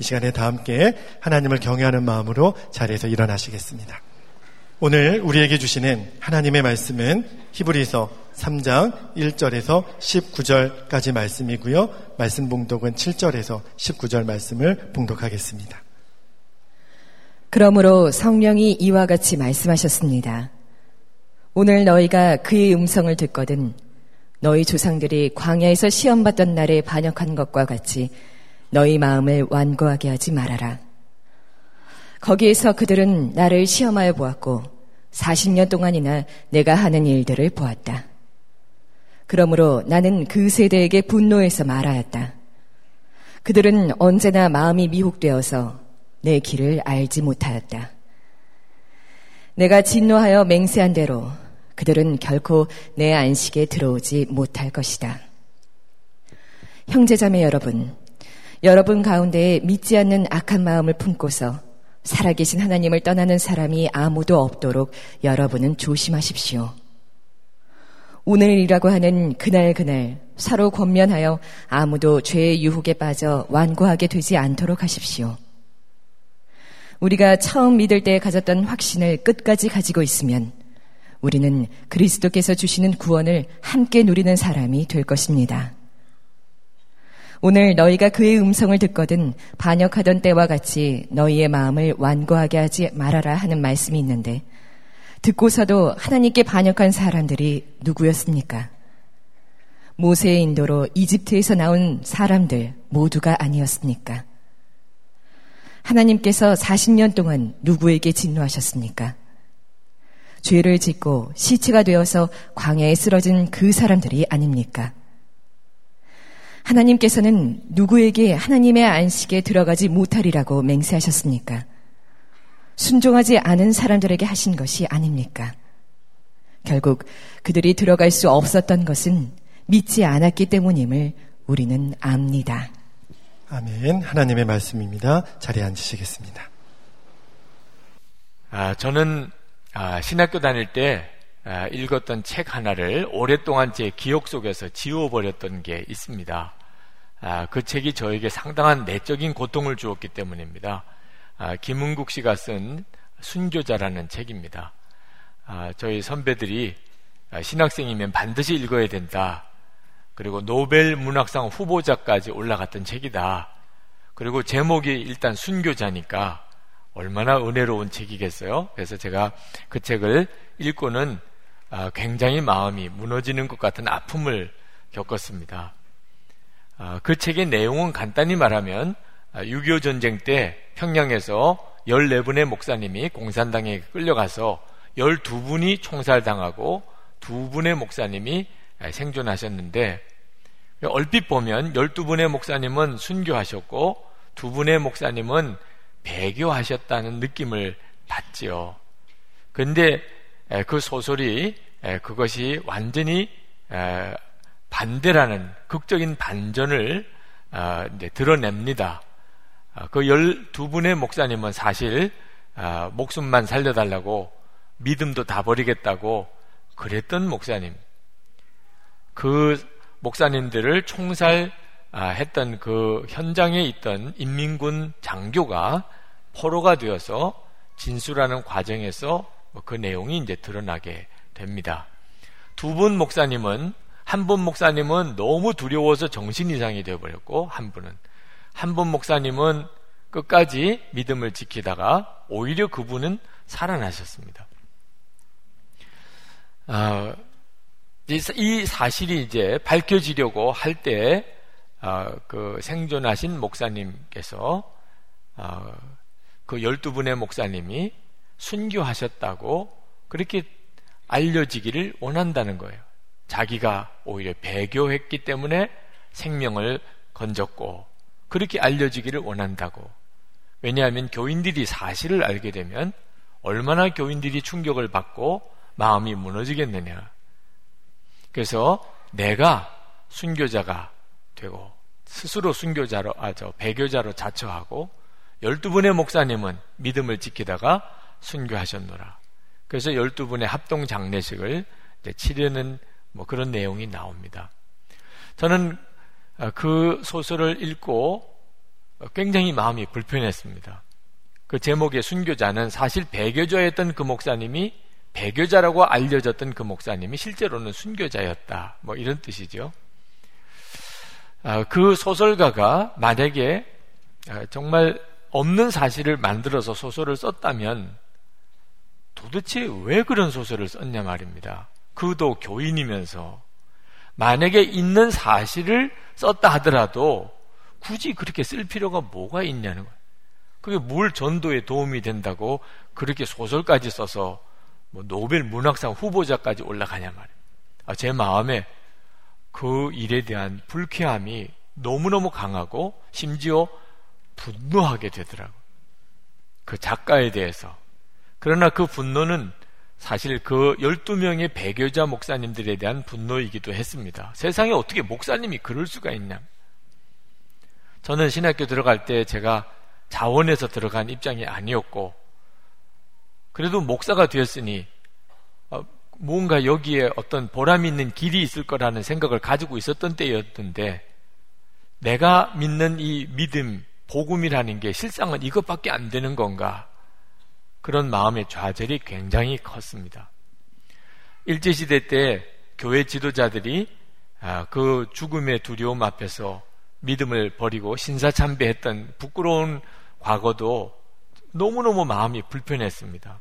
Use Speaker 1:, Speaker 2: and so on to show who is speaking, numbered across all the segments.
Speaker 1: 이 시간에 다 함께 하나님을 경외하는 마음으로 자리에서 일어나시겠습니다. 오늘 우리에게 주시는 하나님의 말씀은 히브리서 3장 1절에서 19절까지 말씀이고요. 말씀 봉독은 7절에서 19절 말씀을 봉독하겠습니다.
Speaker 2: 그러므로 성령이 이와 같이 말씀하셨습니다. 오늘 너희가 그의 음성을 듣거든 너희 조상들이 광야에서 시험받던 날에 반역한 것과 같이 너희 마음을 완고하게 하지 말아라. 거기에서 그들은 나를 시험하여 보았고 40년 동안이나 내가 하는 일들을 보았다. 그러므로 나는 그 세대에게 분노해서 말하였다. 그들은 언제나 마음이 미혹되어서 내 길을 알지 못하였다. 내가 진노하여 맹세한 대로 그들은 결코 내 안식에 들어오지 못할 것이다. 형제자매 여러분, 여러분 가운데에 믿지 않는 악한 마음을 품고서 살아계신 하나님을 떠나는 사람이 아무도 없도록 여러분은 조심하십시오. 오늘이라고 하는 그날 그날 서로 권면하여 아무도 죄의 유혹에 빠져 완고하게 되지 않도록 하십시오. 우리가 처음 믿을 때 가졌던 확신을 끝까지 가지고 있으면 우리는 그리스도께서 주시는 구원을 함께 누리는 사람이 될 것입니다. 오늘 너희가 그의 음성을 듣거든 반역하던 때와 같이 너희의 마음을 완고하게 하지 말아라 하는 말씀이 있는데 듣고서도 하나님께 반역한 사람들이 누구였습니까? 모세의 인도로 이집트에서 나온 사람들 모두가 아니었습니까? 하나님께서 40년 동안 누구에게 진노하셨습니까? 죄를 짓고 시체가 되어서 광야에 쓰러진 그 사람들이 아닙니까? 하나님께서는 누구에게 하나님의 안식에 들어가지 못하리라고 맹세하셨습니까? 순종하지 않은 사람들에게 하신 것이 아닙니까? 결국 그들이 들어갈 수 없었던 것은 믿지 않았기 때문임을 우리는 압니다.
Speaker 1: 아멘. 하나님의 말씀입니다. 자리에 앉으시겠습니다.
Speaker 3: 아, 저는 아, 신학교 다닐 때 아, 읽었던 책 하나를 오랫동안 제 기억 속에서 지워버렸던 게 있습니다. 아, 그 책이 저에게 상당한 내적인 고통을 주었기 때문입니다. 아, 김은국 씨가 쓴 순교자라는 책입니다. 아, 저희 선배들이 아, 신학생이면 반드시 읽어야 된다. 그리고 노벨 문학상 후보자까지 올라갔던 책이다. 그리고 제목이 일단 순교자니까 얼마나 은혜로운 책이겠어요? 그래서 제가 그 책을 읽고는 아, 굉장히 마음이 무너지는 것 같은 아픔을 겪었습니다. 아, 그 책의 내용은 간단히 말하면 6.25 아, 전쟁 때 평양에서 14분의 목사님이 공산당에 끌려가서 12분이 총살당하고 2분의 목사님이 생존하셨는데 얼핏 보면 12분의 목사님은 순교하셨고 2분의 목사님은 배교하셨다는 느낌을 받지요. 근데 그 소설이 그것이 완전히 반대라는 극적인 반전을 드러냅니다. 아, 그 12분의 목사님은 사실 아, 목숨만 살려달라고 믿음도 다 버리겠다고 그랬던 목사님. 그 목사님들을 총살했던 그 현장에 있던 인민군 장교가 포로가 되어서 진술하는 과정에서 그 내용이 이제 드러나게 됩니다. 두 분 목사님은 한 분 목사님은 너무 두려워서 정신 이상이 되어버렸고 한 분은 한 분 목사님은 끝까지 믿음을 지키다가 오히려 그분은 살아나셨습니다. 아, 이 사실이 이제 밝혀지려고 할 때, 아, 그 생존하신 목사님께서, 아, 그 12분의 목사님이 순교하셨다고 그렇게 알려지기를 원한다는 거예요. 자기가 오히려 배교했기 때문에 생명을 건졌고, 그렇게 알려지기를 원한다고. 왜냐하면 교인들이 사실을 알게 되면 얼마나 교인들이 충격을 받고 마음이 무너지겠느냐. 그래서 내가 순교자가 되고 스스로 순교자로 아저 배교자로 자처하고 12분의 목사님은 믿음을 지키다가 순교하셨노라. 그래서 12분의 합동 장례식을 치르는 뭐 그런 내용이 나옵니다. 저는 그 소설을 읽고 굉장히 마음이 불편했습니다. 그 제목의 순교자는 사실 배교자였던 그 목사님이 배교자라고 알려졌던 그 목사님이 실제로는 순교자였다. 뭐 이런 뜻이죠. 아, 그 소설가가 만약에 아, 정말 없는 사실을 만들어서 소설을 썼다면 도대체 왜 그런 소설을 썼냐 말입니다. 그도 교인이면서 만약에 있는 사실을 썼다 하더라도 굳이 그렇게 쓸 필요가 뭐가 있냐는 거예요. 그게 뭘 전도에 도움이 된다고 그렇게 소설까지 써서 뭐 노벨 문학상 후보자까지 올라가냐 말이에요. 아, 제 마음에 그 일에 대한 불쾌함이 너무너무 강하고 심지어 분노하게 되더라고요. 그 작가에 대해서. 그러나 그 분노는 사실 그 12명의 배교자 목사님들에 대한 분노이기도 했습니다. 세상에 어떻게 목사님이 그럴 수가 있냐. 저는 신학교 들어갈 때 제가 자원해서 들어간 입장이 아니었고, 그래도 목사가 되었으니, 어, 뭔가 여기에 어떤 보람 있는 길이 있을 거라는 생각을 가지고 있었던 때였는데, 내가 믿는 이 믿음, 복음이라는 게 실상은 이것밖에 안 되는 건가? 그런 마음의 좌절이 굉장히 컸습니다. 일제시대 때 교회 지도자들이 아, 그 죽음의 두려움 앞에서 믿음을 버리고 신사참배했던 부끄러운 과거도 너무너무 마음이 불편했습니다.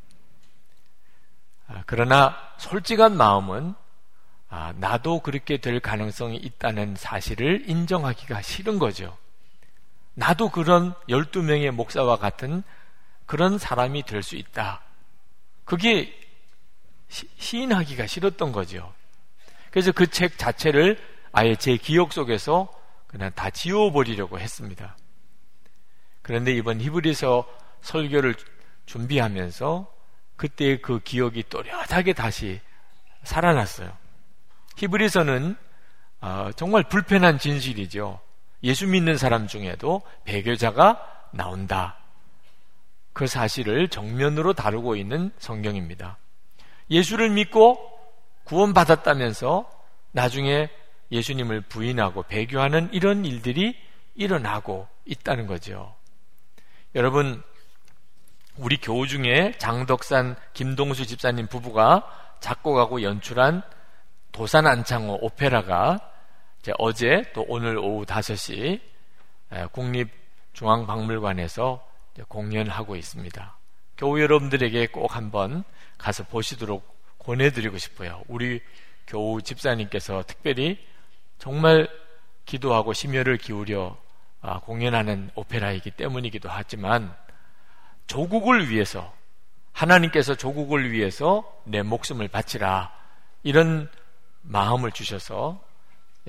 Speaker 3: 아, 그러나 솔직한 마음은 아, 나도 그렇게 될 가능성이 있다는 사실을 인정하기가 싫은 거죠. 나도 그런 12명의 목사와 같은 그런 사람이 될 수 있다. 그게 시, 인하기가 싫었던 거죠. 그래서 그 책 자체를 아예 제 기억 속에서 그냥 다 지워버리려고 했습니다. 그런데 이번 히브리서 설교를 준비하면서 그때 그 기억이 또렷하게 다시 살아났어요. 히브리서는 어, 정말 불편한 진실이죠. 예수 믿는 사람 중에도 배교자가 나온다. 그 사실을 정면으로 다루고 있는 성경입니다. 예수를 믿고 구원받았다면서 나중에 예수님을 부인하고 배교하는 이런 일들이 일어나고 있다는 거죠. 여러분, 우리 교우 중에 장덕산 김동수 집사님 부부가 작곡하고 연출한 도산 안창호 오페라가 어제 또 오늘 오후 5시 국립중앙박물관에서 공연하고 있습니다. 교우 여러분들에게 꼭 한번 가서 보시도록 권해드리고 싶어요. 우리 교우 집사님께서 특별히 정말 기도하고 심혈을 기울여 아, 공연하는 오페라이기 때문이기도 하지만 조국을 위해서 하나님께서 조국을 위해서 내 목숨을 바치라 이런 마음을 주셔서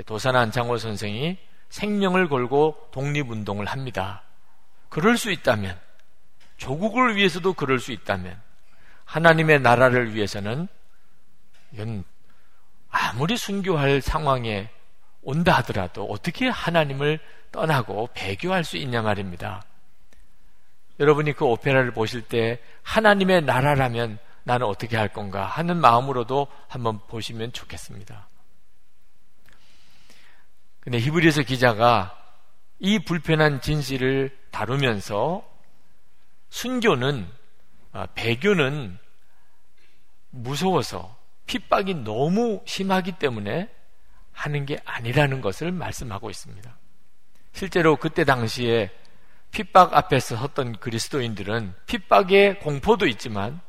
Speaker 3: 도산 안창호 선생이 생명을 걸고 독립운동을 합니다. 그럴 수 있다면, 조국을 위해서도 그럴 수 있다면, 하나님의 나라를 위해서는 이건 아무리 순교할 상황에 온다 하더라도 어떻게 하나님을 떠나고 배교할 수 있냐 말입니다. 여러분이 그 오페라를 보실 때 하나님의 나라라면 나는 어떻게 할 건가 하는 마음으로도 한번 보시면 좋겠습니다. 근데 히브리서 기자가 이 불편한 진실을 다루면서 순교는 아, 배교는 무서워서 핍박이 너무 심하기 때문에 하는 게 아니라는 것을 말씀하고 있습니다. 실제로 그때 당시에 핍박 앞에서 섰던 그리스도인들은 핍박의 공포도 있지만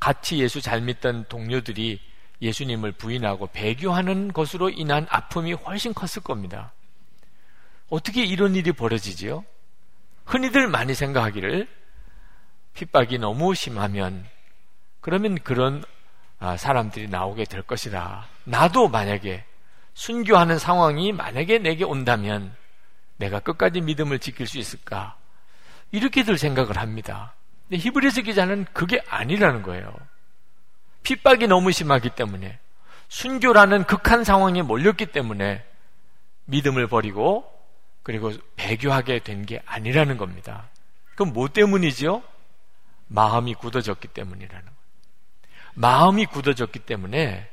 Speaker 3: 같이 예수 잘 믿던 동료들이 예수님을 부인하고 배교하는 것으로 인한 아픔이 훨씬 컸을 겁니다. 어떻게 이런 일이 벌어지지요? 흔히들 많이 생각하기를 핍박이 너무 심하면 그러면 그런 아, 사람들이 나오게 될 것이다. 나도 만약에 순교하는 상황이 만약에 내게 온다면 내가 끝까지 믿음을 지킬 수 있을까? 이렇게들 생각을 합니다. 근데 히브리서 기자는 그게 아니라는 거예요. 핍박이 너무 심하기 때문에 순교라는 극한 상황에 몰렸기 때문에 믿음을 버리고 그리고 배교하게 된 게 아니라는 겁니다. 그럼 뭐 때문이죠? 마음이 굳어졌기 때문이라는 거예요. 마음이 굳어졌기 때문에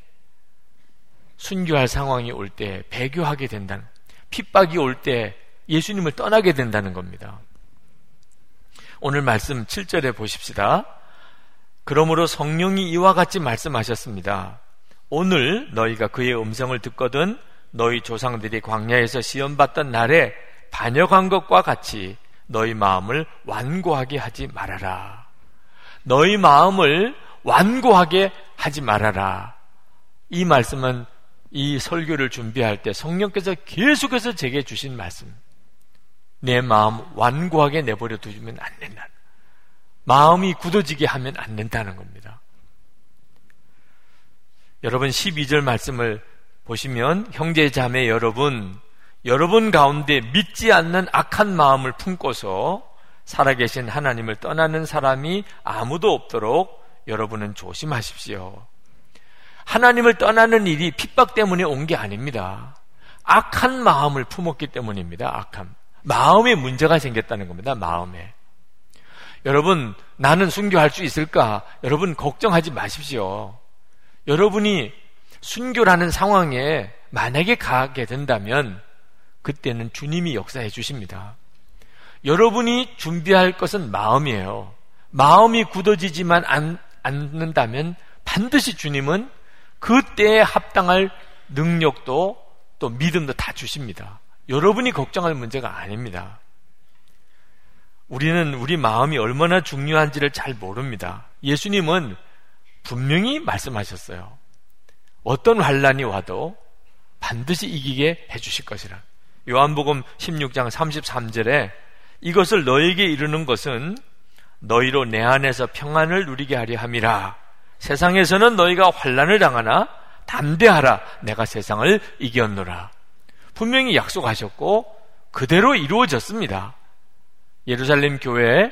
Speaker 3: 순교할 상황이 올 때 배교하게 된다는 핍박이 올 때 예수님을 떠나게 된다는 겁니다. 오늘 말씀 7절에 보십시다. 그러므로 성령이 이와 같이 말씀하셨습니다. 오늘 너희가 그의 음성을 듣거든 너희 조상들이 광야에서 시험받던 날에 반역한 것과 같이 너희 마음을 완고하게 하지 말아라. 너희 마음을 완고하게 하지 말아라. 이 말씀은 이 설교를 준비할 때 성령께서 계속해서 제게 주신 말씀. 내 마음 완고하게 내버려 두면 안 된다. 마음이 굳어지게 하면 안 된다는 겁니다. 여러분 12절 말씀을 보시면 형제 자매 여러분 여러분 가운데 믿지 않는 악한 마음을 품고서 살아계신 하나님을 떠나는 사람이 아무도 없도록 여러분은 조심하십시오. 하나님을 떠나는 일이 핍박 때문에 온 게 아닙니다. 악한 마음을 품었기 때문입니다. 악한. 마음에 문제가 생겼다는 겁니다. 마음에. 여러분, 나는 순교할 수 있을까? 여러분, 걱정하지 마십시오. 여러분이 순교라는 상황에 만약에 가게 된다면 그때는 주님이 역사해 주십니다. 여러분이 준비할 것은 마음이에요. 마음이 굳어지지만 않, 않는다면 반드시 주님은 그때에 합당할 능력도 또 믿음도 다 주십니다. 여러분이 걱정할 문제가 아닙니다. 우리는 우리 마음이 얼마나 중요한지를 잘 모릅니다. 예수님은 분명히 말씀하셨어요. 어떤 환란이 와도 반드시 이기게 해주실 것이라. 요한복음 16장 33절에 이것을 너에게 이르는 것은 너희로 내 안에서 평안을 누리게 하려 함이라. 세상에서는 너희가 환란을 당하나 담대하라. 내가 세상을 이겼노라. 분명히 약속하셨고 그대로 이루어졌습니다. 예루살렘 교회에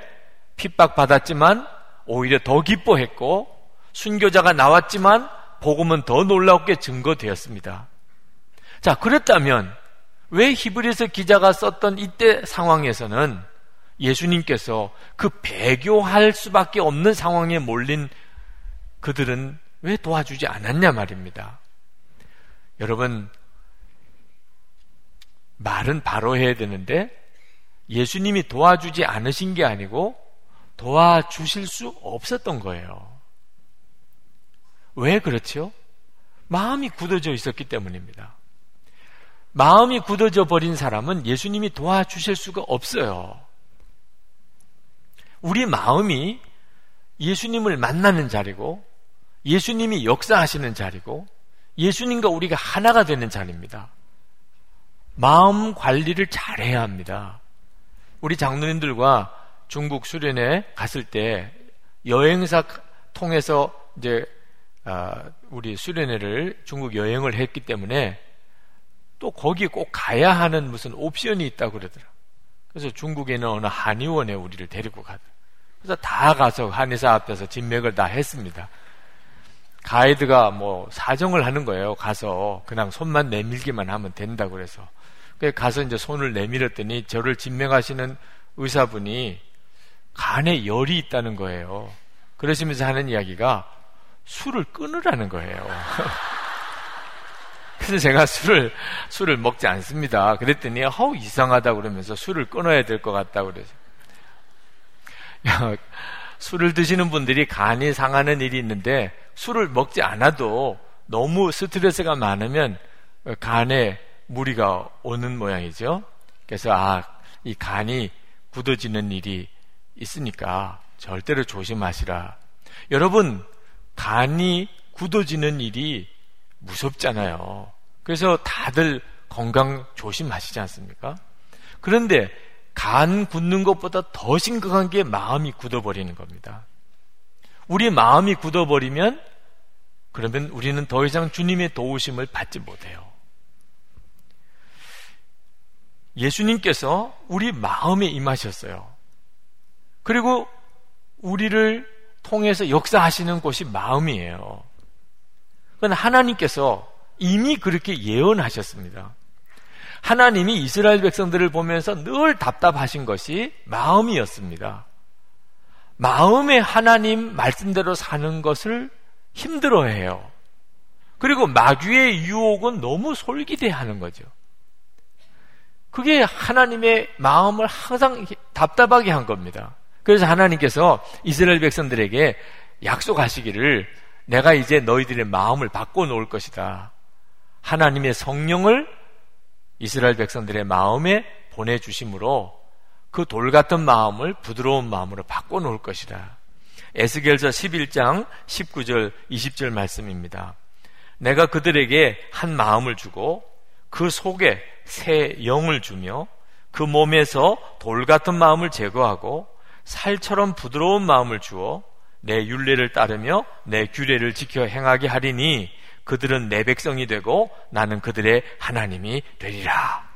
Speaker 3: 핍박받았지만 오히려 더 기뻐했고 순교자가 나왔지만 복음은 더 놀랍게 증거되었습니다. 자, 그랬다면 왜 히브리서 기자가 썼던 이때 상황에서는 예수님께서 그 배교할 수밖에 없는 상황에 몰린 그들은 왜 도와주지 않았냐 말입니다. 여러분, 말은 바로 해야 되는데 예수님이 도와주지 않으신 게 아니고 도와주실 수 없었던 거예요. 왜 그렇죠? 마음이 굳어져 있었기 때문입니다. 마음이 굳어져 버린 사람은 예수님이 도와주실 수가 없어요. 우리 마음이 예수님을 만나는 자리고 예수님이 역사하시는 자리고 예수님과 우리가 하나가 되는 자리입니다. 마음 관리를 잘해야 합니다. 우리 장로님들과 중국 수련회 갔을 때 여행사 통해서 이제 아, 우리 수련회를 중국 여행을 했기 때문에 또 거기 꼭 가야 하는 무슨 옵션이 있다고 그러더라. 그래서 중국에는 어느 한의원에 우리를 데리고 가더라. 그래서 다 가서 한의사 앞에서 진맥을 다 했습니다. 가이드가 뭐 사정을 하는 거예요. 가서 그냥 손만 내밀기만 하면 된다 그래서. 그 가서 이제 손을 내밀었더니 저를 진맥하시는 의사분이 간에 열이 있다는 거예요. 그러시면서 하는 이야기가 술을 끊으라는 거예요. 그래서 제가 술을 술을 먹지 않습니다. 그랬더니 허우 이상하다 그러면서 술을 끊어야 될 것 같다 그래서 야, 술을 드시는 분들이 간이 상하는 일이 있는데 술을 먹지 않아도 너무 스트레스가 많으면 간에 무리가 오는 모양이죠. 그래서 아, 이 간이 굳어지는 일이 있으니까 절대로 조심하시라. 여러분, 간이 굳어지는 일이 무섭잖아요. 그래서 다들 건강 조심하시지 않습니까? 그런데 간 굳는 것보다 더 심각한 게 마음이 굳어버리는 겁니다. 우리 마음이 굳어버리면 그러면 우리는 더 이상 주님의 도우심을 받지 못해요. 예수님께서 우리 마음에 임하셨어요. 그리고 우리를 통해서 역사하시는 곳이 마음이에요. 그건 하나님께서 이미 그렇게 예언하셨습니다. 하나님이 이스라엘 백성들을 보면서 늘 답답하신 것이 마음이었습니다. 마음에 하나님 말씀대로 사는 것을 힘들어해요. 그리고 마귀의 유혹은 너무 솔기대 하는 거죠. 그게 하나님의 마음을 항상 답답하게 한 겁니다. 그래서 하나님께서 이스라엘 백성들에게 약속하시기를 내가 이제 너희들의 마음을 바꿔 놓을 것이다. 하나님의 성령을 이스라엘 백성들의 마음에 보내주심으로 그 돌 같은 마음을 부드러운 마음으로 바꿔 놓을 것이다. 에스겔서 11장 19절 20절 말씀입니다. 내가 그들에게 한 마음을 주고 그 속에 새 영을 주며 그 몸에서 돌 같은 마음을 제거하고 살처럼 부드러운 마음을 주어 내 윤례를 따르며 내 규례를 지켜 행하게 하리니 그들은 내 백성이 되고 나는 그들의 하나님이 되리라.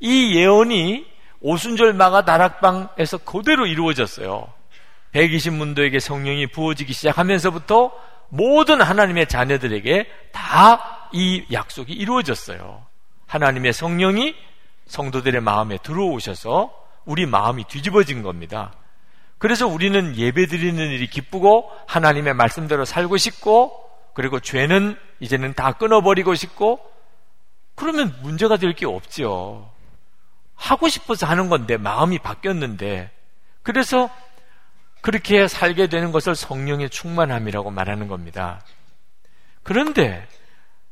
Speaker 3: 이 예언이 오순절 마가 다락방에서 그대로 이루어졌어요. 120문도에게 성령이 부어지기 시작하면서부터 모든 하나님의 자녀들에게 다 이 약속이 이루어졌어요. 하나님의 성령이 성도들의 마음에 들어오셔서 우리 마음이 뒤집어진 겁니다. 그래서 우리는 예배 드리는 일이 기쁘고 하나님의 말씀대로 살고 싶고 그리고 죄는 이제는 다 끊어버리고 싶고 그러면 문제가 될 게 없죠. 하고 싶어서 하는 건데 마음이 바뀌었는데 그래서 그렇게 살게 되는 것을 성령의 충만함이라고 말하는 겁니다. 그런데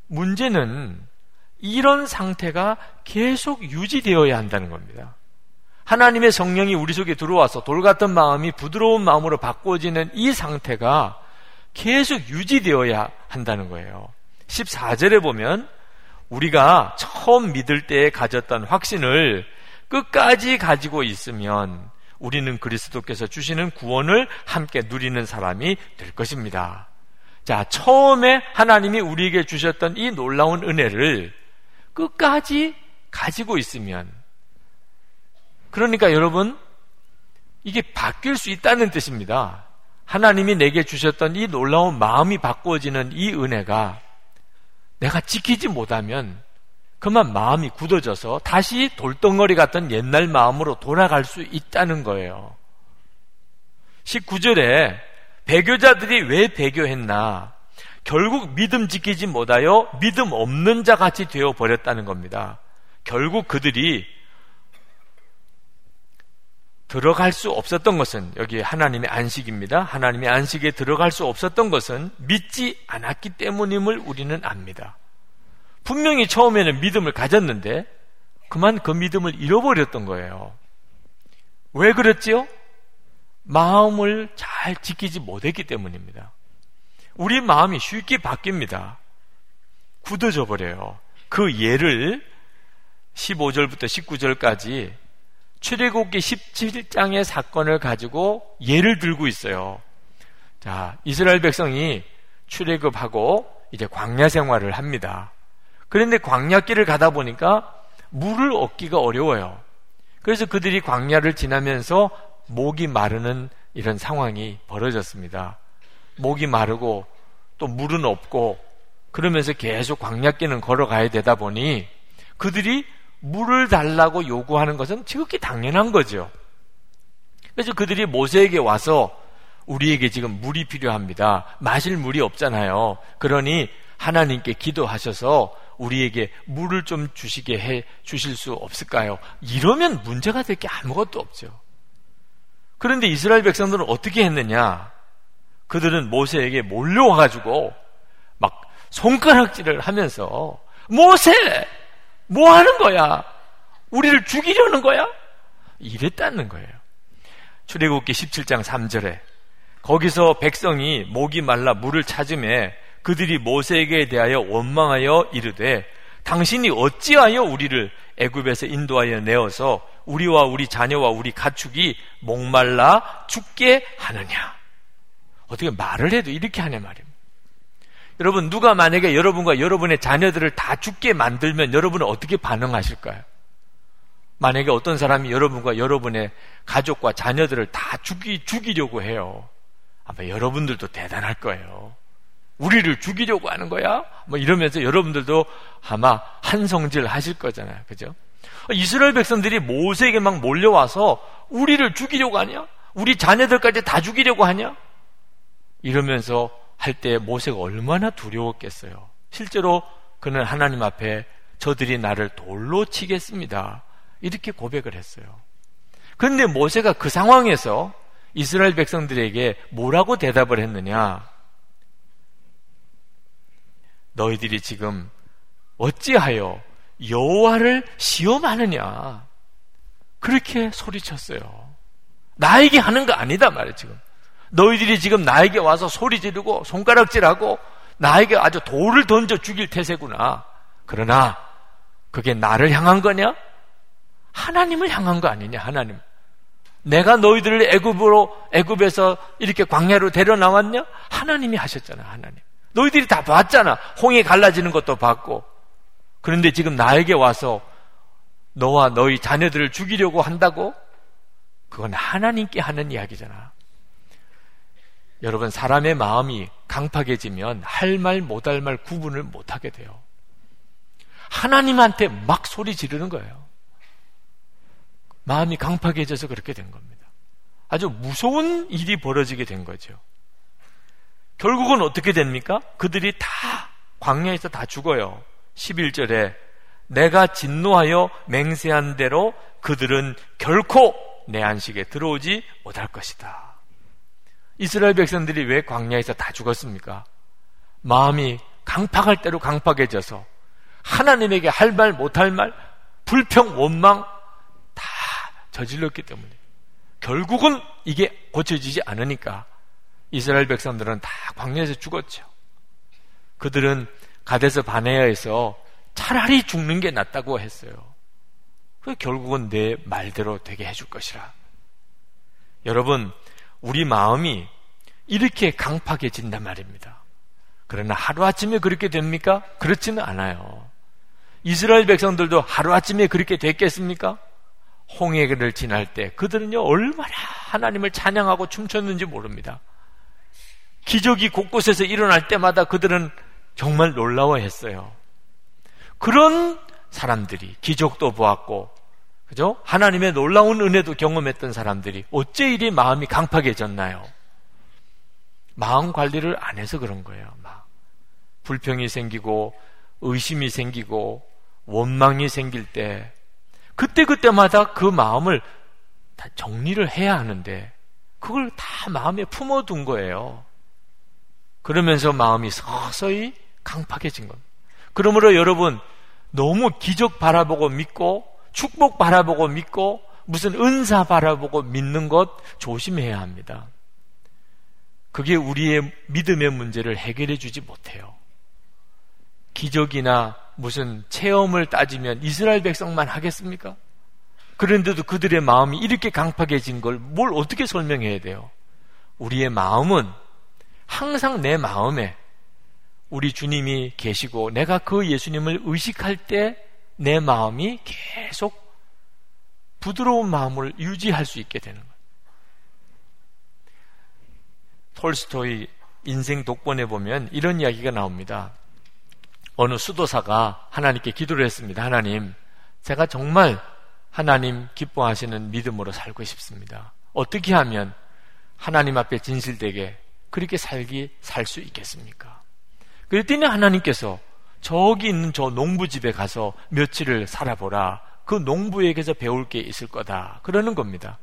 Speaker 3: 문제는 이런 상태가 계속 유지되어야 한다는 겁니다. 하나님의 성령이 우리 속에 들어와서 돌 같은 마음이 부드러운 마음으로 바꿔지는 이 상태가 계속 유지되어야 한다는 거예요. 14절에 보면 우리가 처음 믿을 때 가졌던 확신을 끝까지 가지고 있으면 우리는 그리스도께서 주시는 구원을 함께 누리는 사람이 될 것입니다. 자, 처음에 하나님이 우리에게 주셨던 이 놀라운 은혜를 끝까지 가지고 있으면 그러니까 여러분, 이게 바뀔 수 있다는 뜻입니다. 하나님이 내게 주셨던 이 놀라운 마음이 바꾸어지는 이 은혜가 내가 지키지 못하면 그만 마음이 굳어져서 다시 돌덩어리 같은 옛날 마음으로 돌아갈 수 있다는 거예요. 19절에 배교자들이 왜 배교했나? 결국 믿음 지키지 못하여 믿음 없는 자 같이 되어 버렸다는 겁니다. 결국 그들이 들어갈 수 없었던 것은 여기 하나님의 안식입니다. 하나님의 안식에 들어갈 수 없었던 것은 믿지 않았기 때문임을 우리는 압니다. 분명히 처음에는 믿음을 가졌는데 그만 그 믿음을 잃어버렸던 거예요. 왜 그랬지요? 마음을 잘 지키지 못했기 때문입니다. 우리 마음이 쉽게 바뀝니다. 굳어져 버려요. 그 예를 15절부터 19절까지 출애굽기 17장의 사건을 가지고 예를 들고 있어요. 자, 이스라엘 백성이 출애굽하고 이제 광야 생활을 합니다. 그런데 광야길을 가다 보니까 물을 얻기가 어려워요. 그래서 그들이 광야를 지나면서 목이 마르는 이런 상황이 벌어졌습니다. 목이 마르고 또 물은 없고 그러면서 계속 광야길은 걸어가야 되다 보니 그들이 물을 달라고 요구하는 것은 지극히 당연한 거죠. 그래서 그들이 모세에게 와서 우리에게 지금 물이 필요합니다. 마실 물이 없잖아요. 그러니 하나님께 기도하셔서 우리에게 물을 좀 주시게 해 주실 수 없을까요? 이러면 문제가 될 게 아무것도 없죠. 그런데 이스라엘 백성들은 어떻게 했느냐? 그들은 모세에게 몰려와가지고 막 손가락질을 하면서 모세! 뭐 하는 거야? 우리를 죽이려는 거야? 이랬다는 거예요. 출애굽기 17장 3절에 거기서 백성이 목이 말라 물을 찾음에 그들이 모세에게 대하여 원망하여 이르되 당신이 어찌하여 우리를 애굽에서 인도하여 내어서 우리와 우리 자녀와 우리 가축이 목말라 죽게 하느냐? 어떻게 말을 해도 이렇게 하냐 말입니다. 여러분, 누가 만약에 여러분과 여러분의 자녀들을 다 죽게 만들면 여러분은 어떻게 반응하실까요? 만약에 어떤 사람이 여러분과 여러분의 가족과 자녀들을 다 죽이, 죽이려고 해요. 아마 여러분들도 대단할 거예요. 우리를 죽이려고 하는 거야? 뭐 이러면서 여러분들도 아마 한성질 하실 거잖아요. 그죠? 이스라엘 백성들이 모세에게 막 몰려와서 우리를 죽이려고 하냐? 우리 자녀들까지 다 죽이려고 하냐? 이러면서 할 때 모세가 얼마나 두려웠겠어요. 실제로 그는 하나님 앞에 저들이 나를 돌로 치겠습니다. 이렇게 고백을 했어요. 그런데 모세가 그 상황에서 이스라엘 백성들에게 뭐라고 대답을 했느냐? 너희들이 지금 어찌하여 여호와를 시험하느냐? 그렇게 소리쳤어요. 나에게 하는 거 아니다 말이에요, 지금. 너희들이 지금 나에게 와서 소리 지르고 손가락질하고 나에게 아주 돌을 던져 죽일 태세구나. 그러나 그게 나를 향한 거냐? 하나님을 향한 거 아니냐, 하나님. 내가 너희들을 애굽으로 애굽에서 이렇게 광야로 데려 나왔냐? 하나님이 하셨잖아, 하나님. 너희들이 다 봤잖아. 홍해 갈라지는 것도 봤고. 그런데 지금 나에게 와서 너와 너희 자녀들을 죽이려고 한다고? 그건 하나님께 하는 이야기잖아. 여러분, 사람의 마음이 강팍해지면 할 말, 못할 말 구분을 못하게 돼요. 하나님한테 막 소리 지르는 거예요. 마음이 강팍해져서 그렇게 된 겁니다. 아주 무서운 일이 벌어지게 된 거죠. 결국은 어떻게 됩니까? 그들이 다 광야에서 다 죽어요. 11절에 내가 진노하여 맹세한 대로 그들은 결코 내 안식에 들어오지 못할 것이다. 이스라엘 백성들이 왜 광야에서 다 죽었습니까? 마음이 강팍할 대로 강팍해져서 하나님에게 할 말 못할 말 불평 원망 다 저질렀기 때문에 결국은 이게 고쳐지지 않으니까 이스라엘 백성들은 다 광야에서 죽었죠. 그들은 가데스 바네아에서 차라리 죽는 게 낫다고 했어요. 그 결국은 내 말대로 되게 해줄 것이라. 여러분, 우리 마음이 이렇게 강팍해진단 말입니다. 그러나 하루아침에 그렇게 됩니까? 그렇지는 않아요. 이스라엘 백성들도 하루아침에 그렇게 됐겠습니까? 홍해를 지날 때 그들은요 얼마나 하나님을 찬양하고 춤췄는지 모릅니다. 기적이 곳곳에서 일어날 때마다 그들은 정말 놀라워했어요. 그런 사람들이 기적도 보았고, 그죠? 하나님의 놀라운 은혜도 경험했던 사람들이 어째 이리 마음이 강팍해졌나요? 마음 관리를 안 해서 그런 거예요. 막 불평이 생기고 의심이 생기고 원망이 생길 때 그때 그때마다 그 마음을 다 정리를 해야 하는데 그걸 다 마음에 품어둔 거예요. 그러면서 마음이 서서히 강팍해진 겁니다. 그러므로 여러분 너무 기적 바라보고 믿고 축복 바라보고 믿고 무슨 은사 바라보고 믿는 것 조심해야 합니다. 그게 우리의 믿음의 문제를 해결해 주지 못해요. 기적이나 무슨 체험을 따지면 이스라엘 백성만 하겠습니까? 그런데도 그들의 마음이 이렇게 강팍해진 걸 뭘 어떻게 설명해야 돼요? 우리의 마음은 항상 내 마음에 우리 주님이 계시고 내가 그 예수님을 의식할 때 내 마음이 계속 부드러운 마음을 유지할 수 있게 되는 거예요. 톨스토이 인생 독본에 보면 이런 이야기가 나옵니다. 어느 수도사가 하나님께 기도를 했습니다. 하나님, 제가 정말 하나님 기뻐하시는 믿음으로 살고 싶습니다. 어떻게 하면 하나님 앞에 진실되게 그렇게 살기 살 수 있겠습니까? 그랬더니 하나님께서 저기 있는 저 농부 집에 가서 며칠을 살아보라. 그 농부에게서 배울 게 있을 거다. 그러는 겁니다.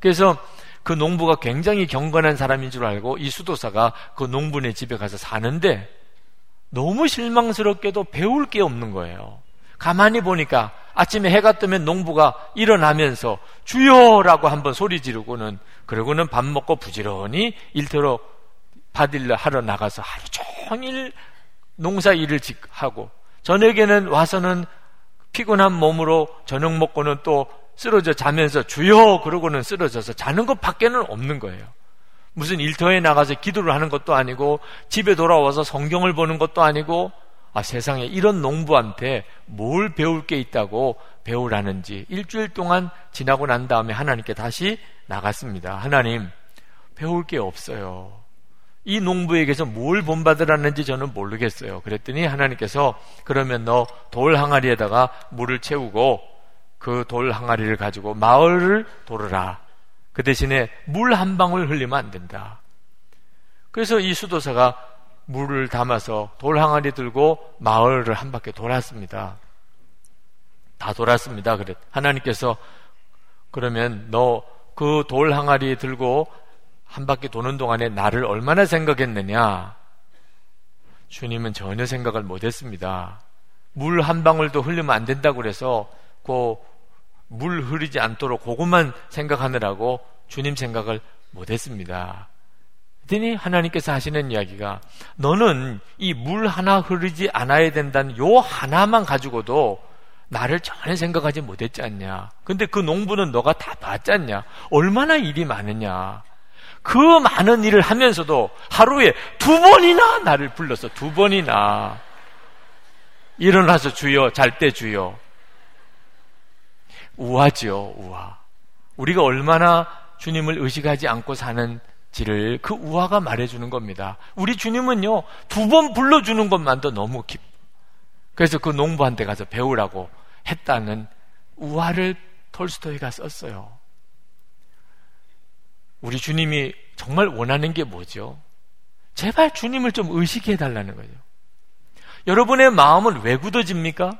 Speaker 3: 그래서 그 농부가 굉장히 경건한 사람인 줄 알고 이 수도사가 그 농부네 집에 가서 사는데 너무 실망스럽게도 배울 게 없는 거예요. 가만히 보니까 아침에 해가 뜨면 농부가 일어나면서 주여라고 한번 소리 지르고는 그러고는 밥 먹고 부지런히 일터로 받일러 하러 나가서 하루 종일 농사 일을 하고 저녁에는 와서는 피곤한 몸으로 저녁 먹고는 또 쓰러져 자면서 주여 그러고는 쓰러져서 자는 것 밖에는 없는 거예요. 무슨 일터에 나가서 기도를 하는 것도 아니고 집에 돌아와서 성경을 보는 것도 아니고 아 세상에 이런 농부한테 뭘 배울 게 있다고 배우라는지 일주일 동안 지나고 난 다음에 하나님께 다시 나갔습니다. 하나님 배울 게 없어요. 이 농부에게서 뭘 본받으라는지 저는 모르겠어요. 그랬더니 하나님께서 그러면 너 돌 항아리에다가 물을 채우고 그 돌 항아리를 가지고 마을을 돌으라. 그 대신에 물 한 방울 흘리면 안 된다. 그래서 이 수도사가 물을 담아서 돌 항아리 들고 마을을 한 바퀴 돌았습니다. 다 돌았습니다. 그래. 하나님께서 그러면 너 그 돌 항아리 들고 한 바퀴 도는 동안에 나를 얼마나 생각했느냐? 주님은 전혀 생각을 못 했습니다. 물 한 방울도 흘리면 안 된다고 그래서 그 물 흐르지 않도록 그것만 생각하느라고 주님 생각을 못 했습니다. 그랬더니 하나님께서 하시는 이야기가 너는 이 물 하나 흐르지 않아야 된다는 요 하나만 가지고도 나를 전혀 생각하지 못했지 않냐. 근데 그 농부는 너가 다 봤지 않냐. 얼마나 일이 많으냐. 그 많은 일을 하면서도 하루에 두 번이나 나를 불러서 두 번이나 일어나서 주여, 잘 때 주여. 우아지요, 우아. 우리가 얼마나 주님을 의식하지 않고 사는지를 그 우아가 말해주는 겁니다. 우리 주님은요, 두 번 불러주는 것만도 너무 깊. 그래서 그 농부한테 가서 배우라고 했다는 우아를 톨스토이가 썼어요. 우리 주님이 정말 원하는 게 뭐죠? 제발 주님을 좀 의식해 달라는 거죠. 여러분의 마음은 왜 굳어집니까?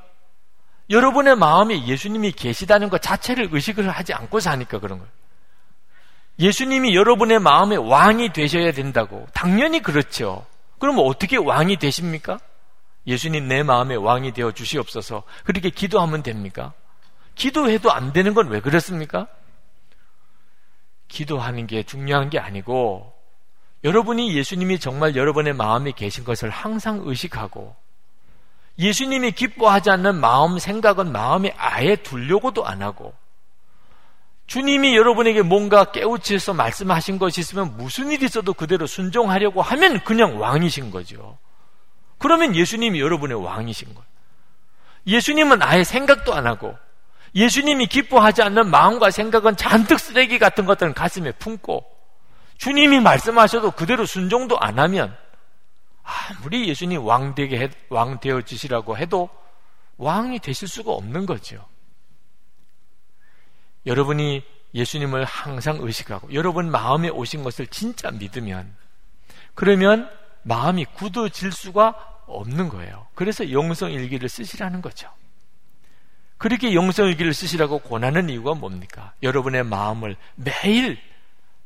Speaker 3: 여러분의 마음에 예수님이 계시다는 것 자체를 의식을 하지 않고 사니까 그런 거예요. 예수님이 여러분의 마음의 왕이 되셔야 된다고. 당연히 그렇죠. 그럼 어떻게 왕이 되십니까? 예수님 내 마음의 왕이 되어 주시옵소서. 그렇게 기도하면 됩니까? 기도해도 안 되는 건 왜 그렇습니까? 기도하는 게 중요한 게 아니고 여러분이 예수님이 정말 여러분의 마음에 계신 것을 항상 의식하고 예수님이 기뻐하지 않는 마음, 생각은 마음에 아예 두려고도 안 하고 주님이 여러분에게 뭔가 깨우치서 말씀하신 것이 있으면 무슨 일이 있어도 그대로 순종하려고 하면 그냥 왕이신 거죠. 그러면 예수님이 여러분의 왕이신 거예요. 예수님은 아예 생각도 안 하고 예수님이 기뻐하지 않는 마음과 생각은 잔뜩 쓰레기 같은 것들은 가슴에 품고 주님이 말씀하셔도 그대로 순종도 안 하면 아무리 예수님 왕 되게 왕 되어지시라고 해도 왕이 되실 수가 없는 거죠. 여러분이 예수님을 항상 의식하고 여러분 마음에 오신 것을 진짜 믿으면 그러면 마음이 굳어질 수가 없는 거예요. 그래서 영성 일기를 쓰시라는 거죠. 그렇게 영성일기를 쓰시라고 권하는 이유가 뭡니까? 여러분의 마음을 매일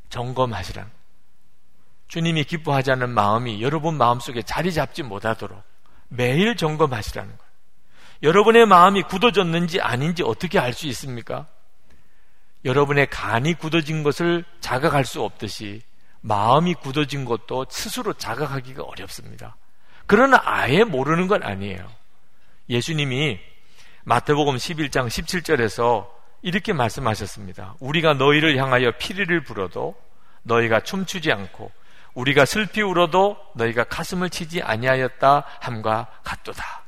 Speaker 3: 점검하시라. 주님이 기뻐하지 않는 마음이 여러분 마음속에 자리 잡지 못하도록 매일 점검하시라는 거예요. 여러분의 마음이 굳어졌는지 아닌지 어떻게 알 수 있습니까? 여러분의 간이 굳어진 것을 자각할 수 없듯이 마음이 굳어진 것도 스스로 자각하기가 어렵습니다. 그러나 아예 모르는 건 아니에요. 예수님이 마태복음 11장 17절에서 이렇게 말씀하셨습니다. 우리가 너희를 향하여 피리를 불어도 너희가 춤추지 않고 우리가 슬피 울어도 너희가 가슴을 치지 아니하였다 함과 같도다.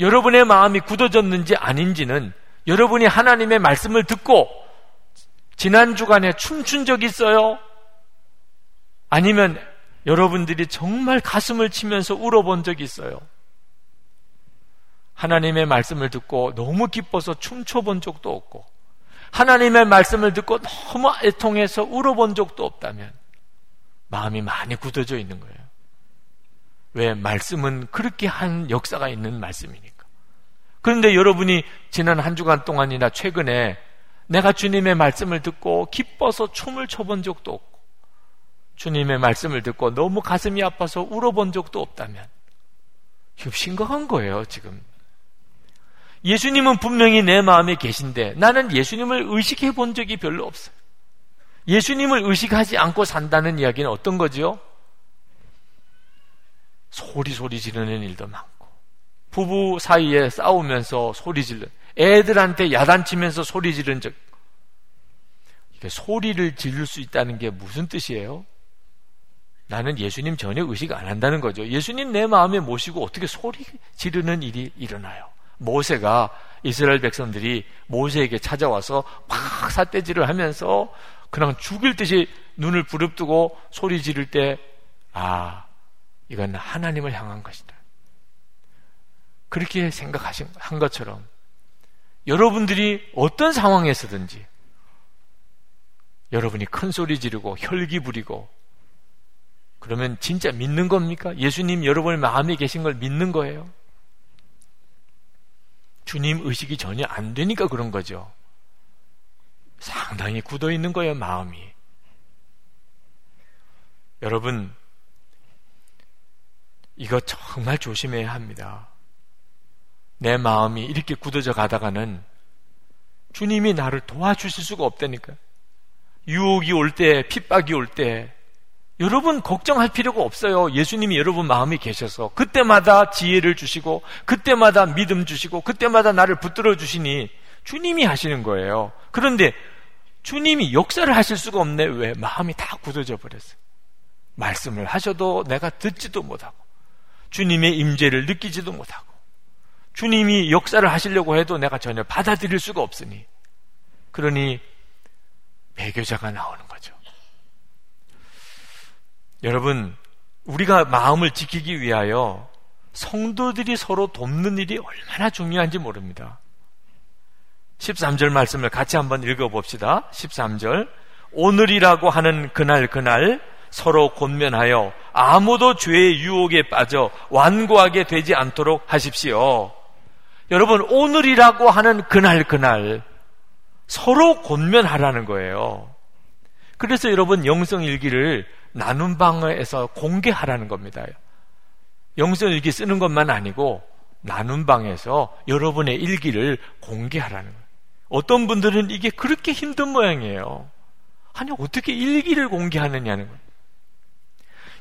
Speaker 3: 여러분의 마음이 굳어졌는지 아닌지는 여러분이 하나님의 말씀을 듣고 지난 주간에 춤춘 적 있어요? 아니면 여러분들이 정말 가슴을 치면서 울어본 적 있어요? 하나님의 말씀을 듣고 너무 기뻐서 춤춰본 적도 없고 하나님의 말씀을 듣고 너무 애통해서 울어본 적도 없다면 마음이 많이 굳어져 있는 거예요. 왜 말씀은 그렇게 한 역사가 있는 말씀이니까. 그런데 여러분이 지난 한 주간 동안이나 최근에 내가 주님의 말씀을 듣고 기뻐서 춤을 춰본 적도 없고 주님의 말씀을 듣고 너무 가슴이 아파서 울어본 적도 없다면 심각한 거예요, 지금. 예수님은 분명히 내 마음에 계신데 나는 예수님을 의식해 본 적이 별로 없어요. 예수님을 의식하지 않고 산다는 이야기는 어떤 거죠? 소리 소리 지르는 일도 많고 부부 사이에 싸우면서 소리 지르 애들한테 야단치면서 소리 지른 적 이게 소리를 지를 수 있다는 게 무슨 뜻이에요? 나는 예수님 전혀 의식 안 한다는 거죠. 예수님 내 마음에 모시고 어떻게 소리 지르는 일이 일어나요? 모세가 이스라엘 백성들이 모세에게 찾아와서 막 삿대질을 하면서 그냥 죽일 듯이 눈을 부릅뜨고 소리 지를 때, 아, 이건 하나님을 향한 것이다. 그렇게 생각하신 한 것처럼 여러분들이 어떤 상황에서든지 여러분이 큰 소리 지르고 혈기 부리고 그러면 진짜 믿는 겁니까? 예수님 여러분의 마음에 계신 걸 믿는 거예요? 주님 의식이 전혀 안 되니까 그런 거죠. 상당히 굳어 있는 거예요, 마음이. 여러분, 이거 정말 조심해야 합니다. 내 마음이 이렇게 굳어져 가다가는 주님이 나를 도와주실 수가 없다니까. 유혹이 올 때, 핍박이 올 때, 여러분 걱정할 필요가 없어요. 예수님이 여러분 마음이 계셔서 그때마다 지혜를 주시고 그때마다 믿음 주시고 그때마다 나를 붙들어 주시니 주님이 하시는 거예요. 그런데 주님이 역사를 하실 수가 없네. 왜? 마음이 다 굳어져 버렸어요. 말씀을 하셔도 내가 듣지도 못하고 주님의 임재를 느끼지도 못하고 주님이 역사를 하시려고 해도 내가 전혀 받아들일 수가 없으니 그러니 배교자가 나오는 거죠. 여러분, 우리가 마음을 지키기 위하여 성도들이 서로 돕는 일이 얼마나 중요한지 모릅니다. 13절 말씀을 같이 한번 읽어봅시다. 13절. 오늘이라고 하는 그날 그날 서로 권면하여 아무도 죄의 유혹에 빠져 완고하게 되지 않도록 하십시오. 여러분, 오늘이라고 하는 그날 그날 서로 권면하라는 거예요. 그래서 여러분 영성일기를 나눔 방에서 공개하라는 겁니다. 영성일기 쓰는 것만 아니고 나눔 방에서 여러분의 일기를 공개하라는 거예요. 어떤 분들은 이게 그렇게 힘든 모양이에요. 아니 어떻게 일기를 공개하느냐는 거예요.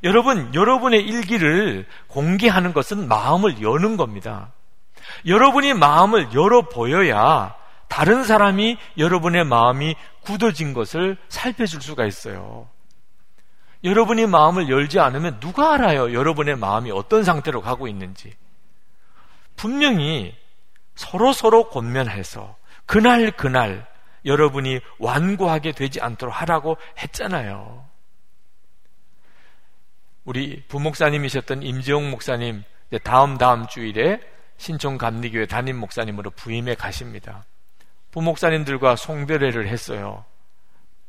Speaker 3: 여러분, 여러분의 일기를 공개하는 것은 마음을 여는 겁니다. 여러분이 마음을 열어 보여야 다른 사람이 여러분의 마음이 굳어진 것을 살펴줄 수가 있어요. 여러분이 마음을 열지 않으면 누가 알아요? 여러분의 마음이 어떤 상태로 가고 있는지. 분명히 서로 서로 권면해서 그날 그날 여러분이 완고하게 되지 않도록 하라고 했잖아요. 우리 부목사님이셨던 임지용 목사님 다음 다음 주일에 신촌 감리교회 담임 목사님으로 부임해 가십니다. 부목사님들과 송별회를 했어요.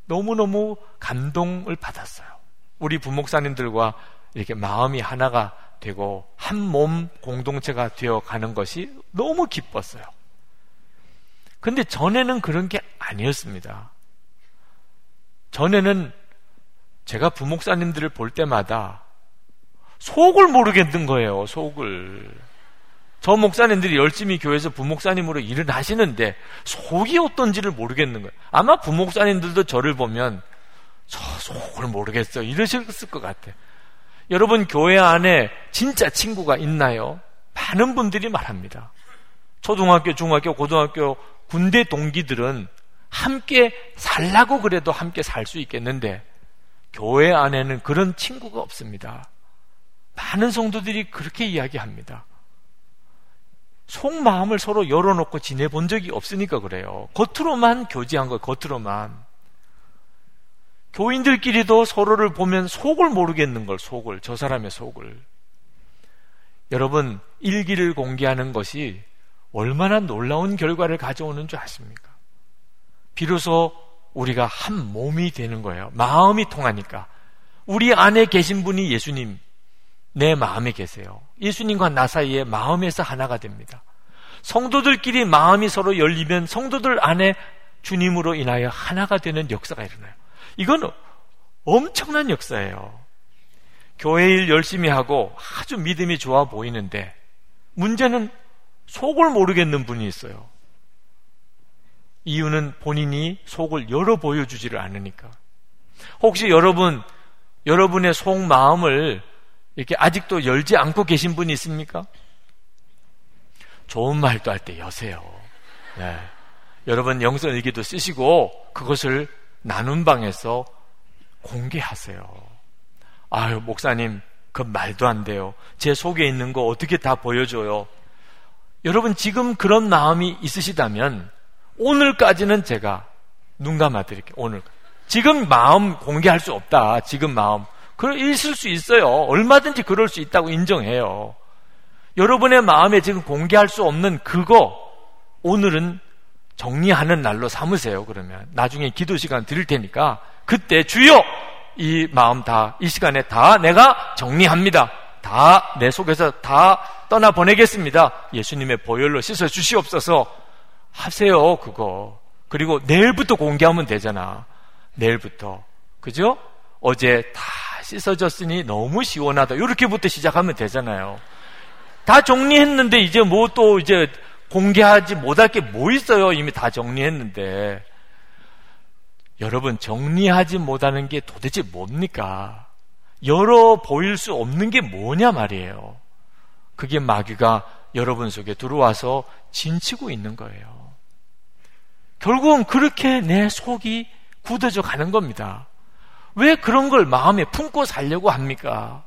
Speaker 3: 너무너무 감동을 받았어요. 우리 부목사님들과 이렇게 마음이 하나가 되고 한 몸 공동체가 되어 가는 것이 너무 기뻤어요. 근데 전에는 그런 게 아니었습니다. 전에는 제가 부목사님들을 볼 때마다 속을 모르겠는 거예요, 속을. 저 목사님들이 열심히 교회에서 부목사님으로 일을 하시는데 속이 어떤지를 모르겠는 거예요. 아마 부목사님들도 저를 보면 저 속을 모르겠어 이러셨을 것 같아요. 여러분 교회 안에 진짜 친구가 있나요? 많은 분들이 말합니다. 초등학교, 중학교, 고등학교, 군대 동기들은 함께 살라고 그래도 함께 살 수 있겠는데 교회 안에는 그런 친구가 없습니다. 많은 성도들이 그렇게 이야기합니다. 속마음을 서로 열어놓고 지내본 적이 없으니까 그래요. 겉으로만 교제한 거, 겉으로만. 교인들끼리도 서로를 보면 속을 모르겠는 걸, 속을. 저 사람의 속을. 여러분, 일기를 공개하는 것이 얼마나 놀라운 결과를 가져오는 줄 아십니까? 비로소 우리가 한 몸이 되는 거예요. 마음이 통하니까. 우리 안에 계신 분이 예수님, 내 마음에 계세요. 예수님과 나 사이에 마음에서 하나가 됩니다. 성도들끼리 마음이 서로 열리면 성도들 안에 주님으로 인하여 하나가 되는 역사가 일어나요. 이건 엄청난 역사예요. 교회 일 열심히 하고 아주 믿음이 좋아 보이는데 문제는 속을 모르겠는 분이 있어요. 이유는 본인이 속을 열어 보여주지를 않으니까. 혹시 여러분, 여러분의 속 마음을 이렇게 아직도 열지 않고 계신 분이 있습니까? 좋은 말도 할 때 여세요. 네. 여러분 영성 일기도 쓰시고 그것을 나눈 방에서 공개하세요. 아유, 목사님, 그 말도 안 돼요. 제 속에 있는 거 어떻게 다 보여줘요? 여러분, 지금 그런 마음이 있으시다면, 오늘까지는 제가 눈 감아 드릴게요. 오늘. 지금 마음 공개할 수 없다. 지금 마음. 그럴 있을 수 있어요. 얼마든지 그럴 수 있다고 인정해요. 여러분의 마음에 지금 공개할 수 없는 그거 오늘은 정리하는 날로 삼으세요. 그러면 나중에 기도 시간 드릴 테니까 그때 주여 이 마음 다 이 시간에 다 내가 정리합니다. 다 내 속에서 다 떠나 보내겠습니다. 예수님의 보혈로 씻어 주시옵소서 하세요, 그거. 그리고 내일부터 공개하면 되잖아. 내일부터. 그죠? 어제 다 씻어졌으니 너무 시원하다. 이렇게부터 시작하면 되잖아요. 다 정리했는데 이제 뭐 또 이제 공개하지 못할 게 뭐 있어요? 이미 다 정리했는데. 여러분, 정리하지 못하는 게 도대체 뭡니까? 열어 보일 수 없는 게 뭐냐 말이에요. 그게 마귀가 여러분 속에 들어와서 진치고 있는 거예요. 결국은 그렇게 내 속이 굳어져 가는 겁니다. 왜 그런 걸 마음에 품고 살려고 합니까?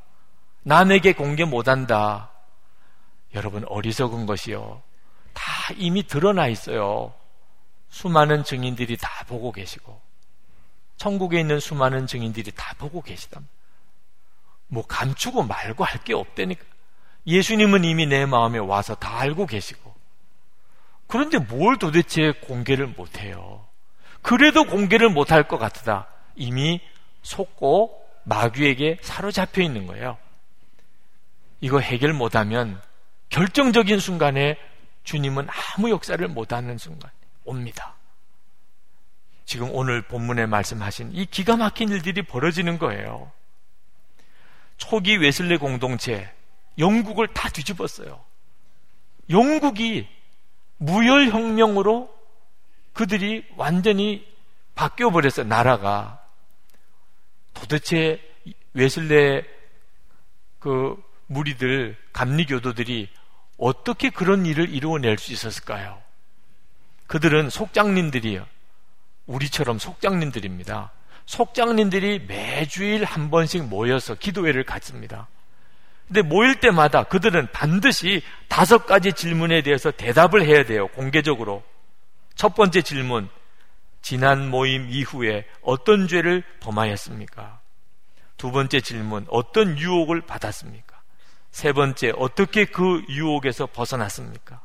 Speaker 3: 남에게 공개 못한다. 여러분, 어리석은 것이요. 다 이미 드러나 있어요. 수많은 증인들이 다 보고 계시고, 천국에 있는 수많은 증인들이 다 보고 계시다. 뭐 감추고 말고 할 게 없다니까. 예수님은 이미 내 마음에 와서 다 알고 계시고. 그런데 뭘 도대체 공개를 못해요? 그래도 공개를 못할 것 같다. 이미 속고 마귀에게 사로잡혀 있는 거예요. 이거 해결 못하면 결정적인 순간에 주님은 아무 역사를 못하는 순간 옵니다. 지금 오늘 본문에 말씀하신 이 기가 막힌 일들이 벌어지는 거예요. 초기 웨슬레 공동체, 영국을 다 뒤집었어요. 영국이 무혈혁명으로 그들이 완전히 바뀌어 버렸어요, 나라가. 도대체 웨슬레 그 무리들, 감리교도들이 어떻게 그런 일을 이루어낼 수 있었을까요? 그들은 속장님들이요. 우리처럼 속장님들입니다. 속장님들이 매주일 한 번씩 모여서 기도회를 갖습니다. 근데 모일 때마다 그들은 반드시 다섯 가지 질문에 대해서 대답을 해야 돼요. 공개적으로. 첫 번째 질문. 지난 모임 이후에 어떤 죄를 범하였습니까? 두 번째 질문. 어떤 유혹을 받았습니까? 세 번째. 어떻게 그 유혹에서 벗어났습니까?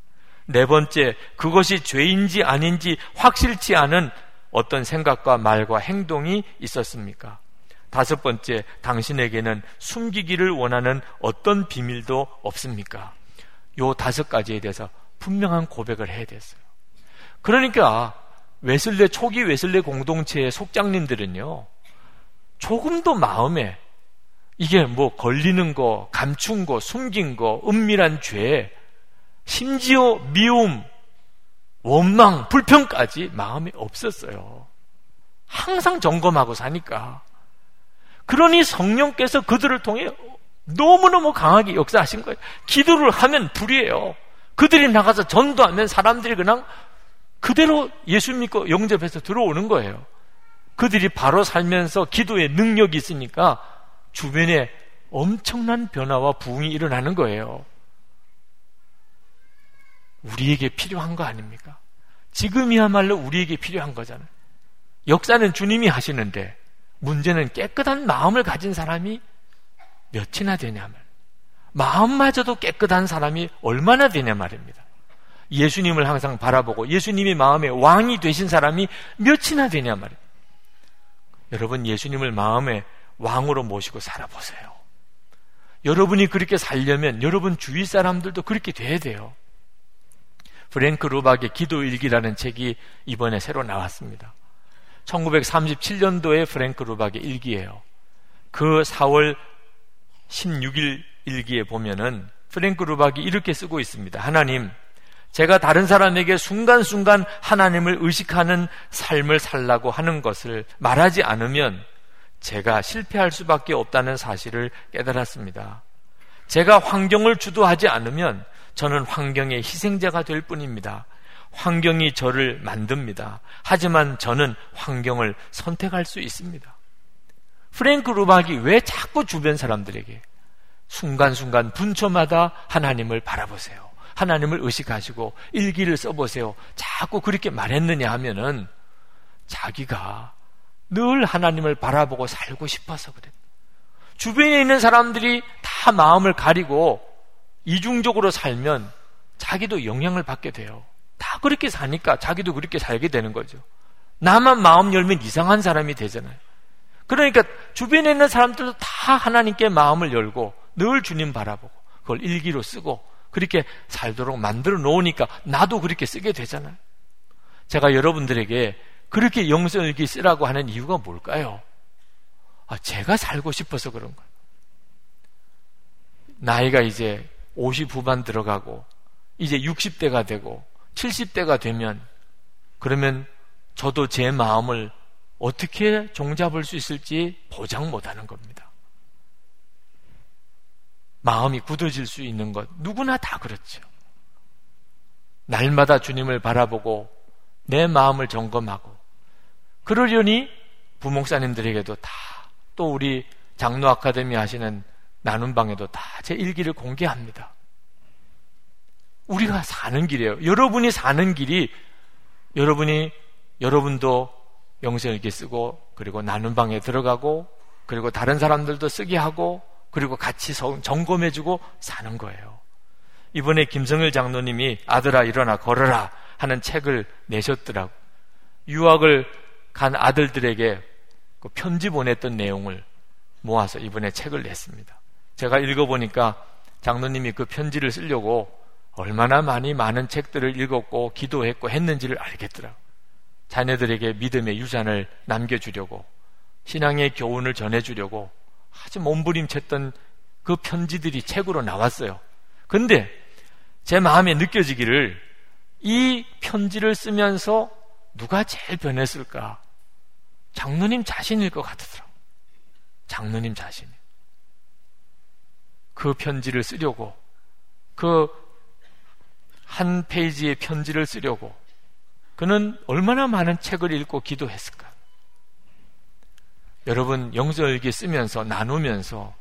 Speaker 3: 네 번째. 그것이 죄인지 아닌지 확실치 않은 어떤 생각과 말과 행동이 있었습니까? 다섯 번째, 당신에게는 숨기기를 원하는 어떤 비밀도 없습니까? 요 다섯 가지에 대해서 분명한 고백을 해야 됐어요. 그러니까 웨슬레 초기 웨슬레 공동체의 속장님들은요. 조금도 마음에 이게 뭐 걸리는 거, 감춘 거, 숨긴 거, 은밀한 죄, 심지어 미움, 원망, 불평까지 마음이 없었어요. 항상 점검하고 사니까. 그러니 성령께서 그들을 통해 너무너무 강하게 역사하신 거예요. 기도를 하면 불이에요. 그들이 나가서 전도하면 사람들이 그냥 그대로 예수 믿고 영접해서 들어오는 거예요. 그들이 바로 살면서 기도에 능력이 있으니까 주변에 엄청난 변화와 부흥이 일어나는 거예요. 우리에게 필요한 거 아닙니까? 지금이야말로 우리에게 필요한 거잖아요. 역사는 주님이 하시는데 문제는 깨끗한 마음을 가진 사람이 몇이나 되냐 말. 마음마저도 깨끗한 사람이 얼마나 되냐 말입니다. 예수님을 항상 바라보고 예수님이 마음의 왕이 되신 사람이 몇이나 되냐 말입니다. 여러분 예수님을 마음의 왕으로 모시고 살아보세요. 여러분이 그렇게 살려면 여러분 주위 사람들도 그렇게 돼야 돼요. 프랭크 루박의 기도 일기라는 책이 이번에 새로 나왔습니다. 1937년도에 프랭크 루박의 일기예요. 그 4월 16일 일기에 보면은 프랭크 루박이 이렇게 쓰고 있습니다. 하나님, 제가 다른 사람에게 순간순간 하나님을 의식하는 삶을 살라고 하는 것을 말하지 않으면 제가 실패할 수밖에 없다는 사실을 깨달았습니다. 제가 환경을 주도하지 않으면 저는 환경의 희생자가 될 뿐입니다. 환경이 저를 만듭니다. 하지만 저는 환경을 선택할 수 있습니다. 프랭크 루박이 왜 자꾸 주변 사람들에게 순간순간 분초마다 하나님을 바라보세요. 하나님을 의식하시고 일기를 써보세요. 자꾸 그렇게 말했느냐 하면은 자기가 늘 하나님을 바라보고 살고 싶어서 그래. 주변에 있는 사람들이 다 마음을 가리고 이중적으로 살면 자기도 영향을 받게 돼요. 다 그렇게 사니까 자기도 그렇게 살게 되는 거죠. 나만 마음 열면 이상한 사람이 되잖아요. 그러니까 주변에 있는 사람들도 다 하나님께 마음을 열고 늘 주님 바라보고 그걸 일기로 쓰고 그렇게 살도록 만들어 놓으니까 나도 그렇게 쓰게 되잖아요. 제가 여러분들에게 그렇게 영성일기 쓰라고 하는 이유가 뭘까요? 아, 제가 살고 싶어서 그런 거예요. 나이가 이제 50 후반 들어가고, 이제 60대가 되고, 70대가 되면, 그러면 저도 제 마음을 어떻게 종잡을 수 있을지 보장 못 하는 겁니다. 마음이 굳어질 수 있는 것, 누구나 다 그렇죠. 날마다 주님을 바라보고, 내 마음을 점검하고, 그러려니 부목사님들에게도 다, 또 우리 장로 아카데미 하시는 나눔방에도 다 제 일기를 공개합니다. 우리가 사는 길이에요. 여러분이 사는 길이 여러분이 여러분도 영성 일기 쓰고 그리고 나눔방에 들어가고 그리고 다른 사람들도 쓰게 하고 그리고 같이 점검해주고 사는 거예요. 이번에 김성일 장로님이 아들아 일어나 걸어라 하는 책을 내셨더라고. 유학을 간 아들들에게 그 편지 보냈던 내용을 모아서 이번에 책을 냈습니다. 제가 읽어보니까 장로님이 그 편지를 쓰려고 얼마나 많이 많은 책들을 읽었고 기도했고 했는지를 알겠더라. 자녀들에게 믿음의 유산을 남겨주려고 신앙의 교훈을 전해주려고 아주 몸부림쳤던 그 편지들이 책으로 나왔어요. 근데 제 마음에 느껴지기를 이 편지를 쓰면서 누가 제일 변했을까? 장로님 자신일 것 같더라고요. 장로님 자신. 그 편지를 쓰려고, 그 한 페이지의 편지를 쓰려고, 그는 얼마나 많은 책을 읽고 기도했을까? 여러분, 영절기 쓰면서, 나누면서,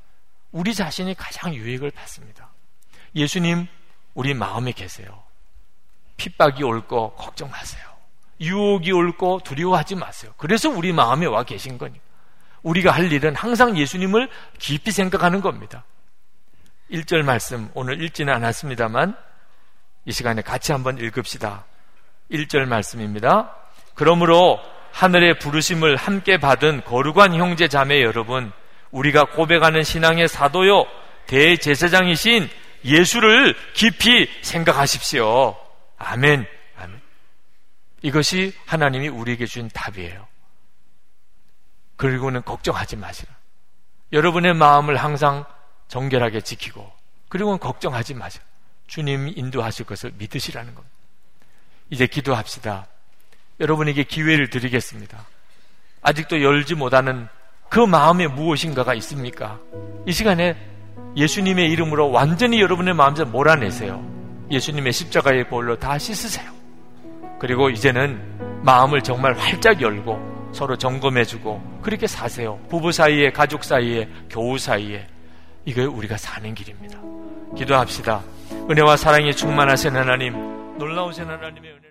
Speaker 3: 우리 자신이 가장 유익을 받습니다. 예수님, 우리 마음에 계세요. 핍박이 올 거 걱정 마세요. 유혹이 올거 두려워하지 마세요. 그래서 우리 마음에 와 계신 거니까. 우리가 할 일은 항상 예수님을 깊이 생각하는 겁니다. 1절 말씀 오늘 읽지는 않았습니다만 이 시간에 같이 한번 읽읍시다. 1절 말씀입니다. 그러므로 하늘의 부르심을 함께 받은 거룩한 형제 자매 여러분, 우리가 고백하는 신앙의 사도요, 대제사장이신 예수를 깊이 생각하십시오. 아멘. 이것이 하나님이 우리에게 준 답이에요. 그리고는 걱정하지 마시라. 여러분의 마음을 항상 정결하게 지키고, 그리고는 걱정하지 마시라. 주님이 인도하실 것을 믿으시라는 겁니다. 이제 기도합시다. 여러분에게 기회를 드리겠습니다. 아직도 열지 못하는 그 마음에 무엇인가가 있습니까? 이 시간에 예수님의 이름으로 완전히 여러분의 마음에 몰아내세요. 예수님의 십자가의 볼로 다 씻으세요. 그리고 이제는 마음을 정말 활짝 열고 서로 점검해주고 그렇게 사세요. 부부 사이에, 가족 사이에, 교우 사이에. 이게 우리가 사는 길입니다. 기도합시다. 은혜와 사랑이 충만하신 하나님, 놀라우신 하나님의 은혜를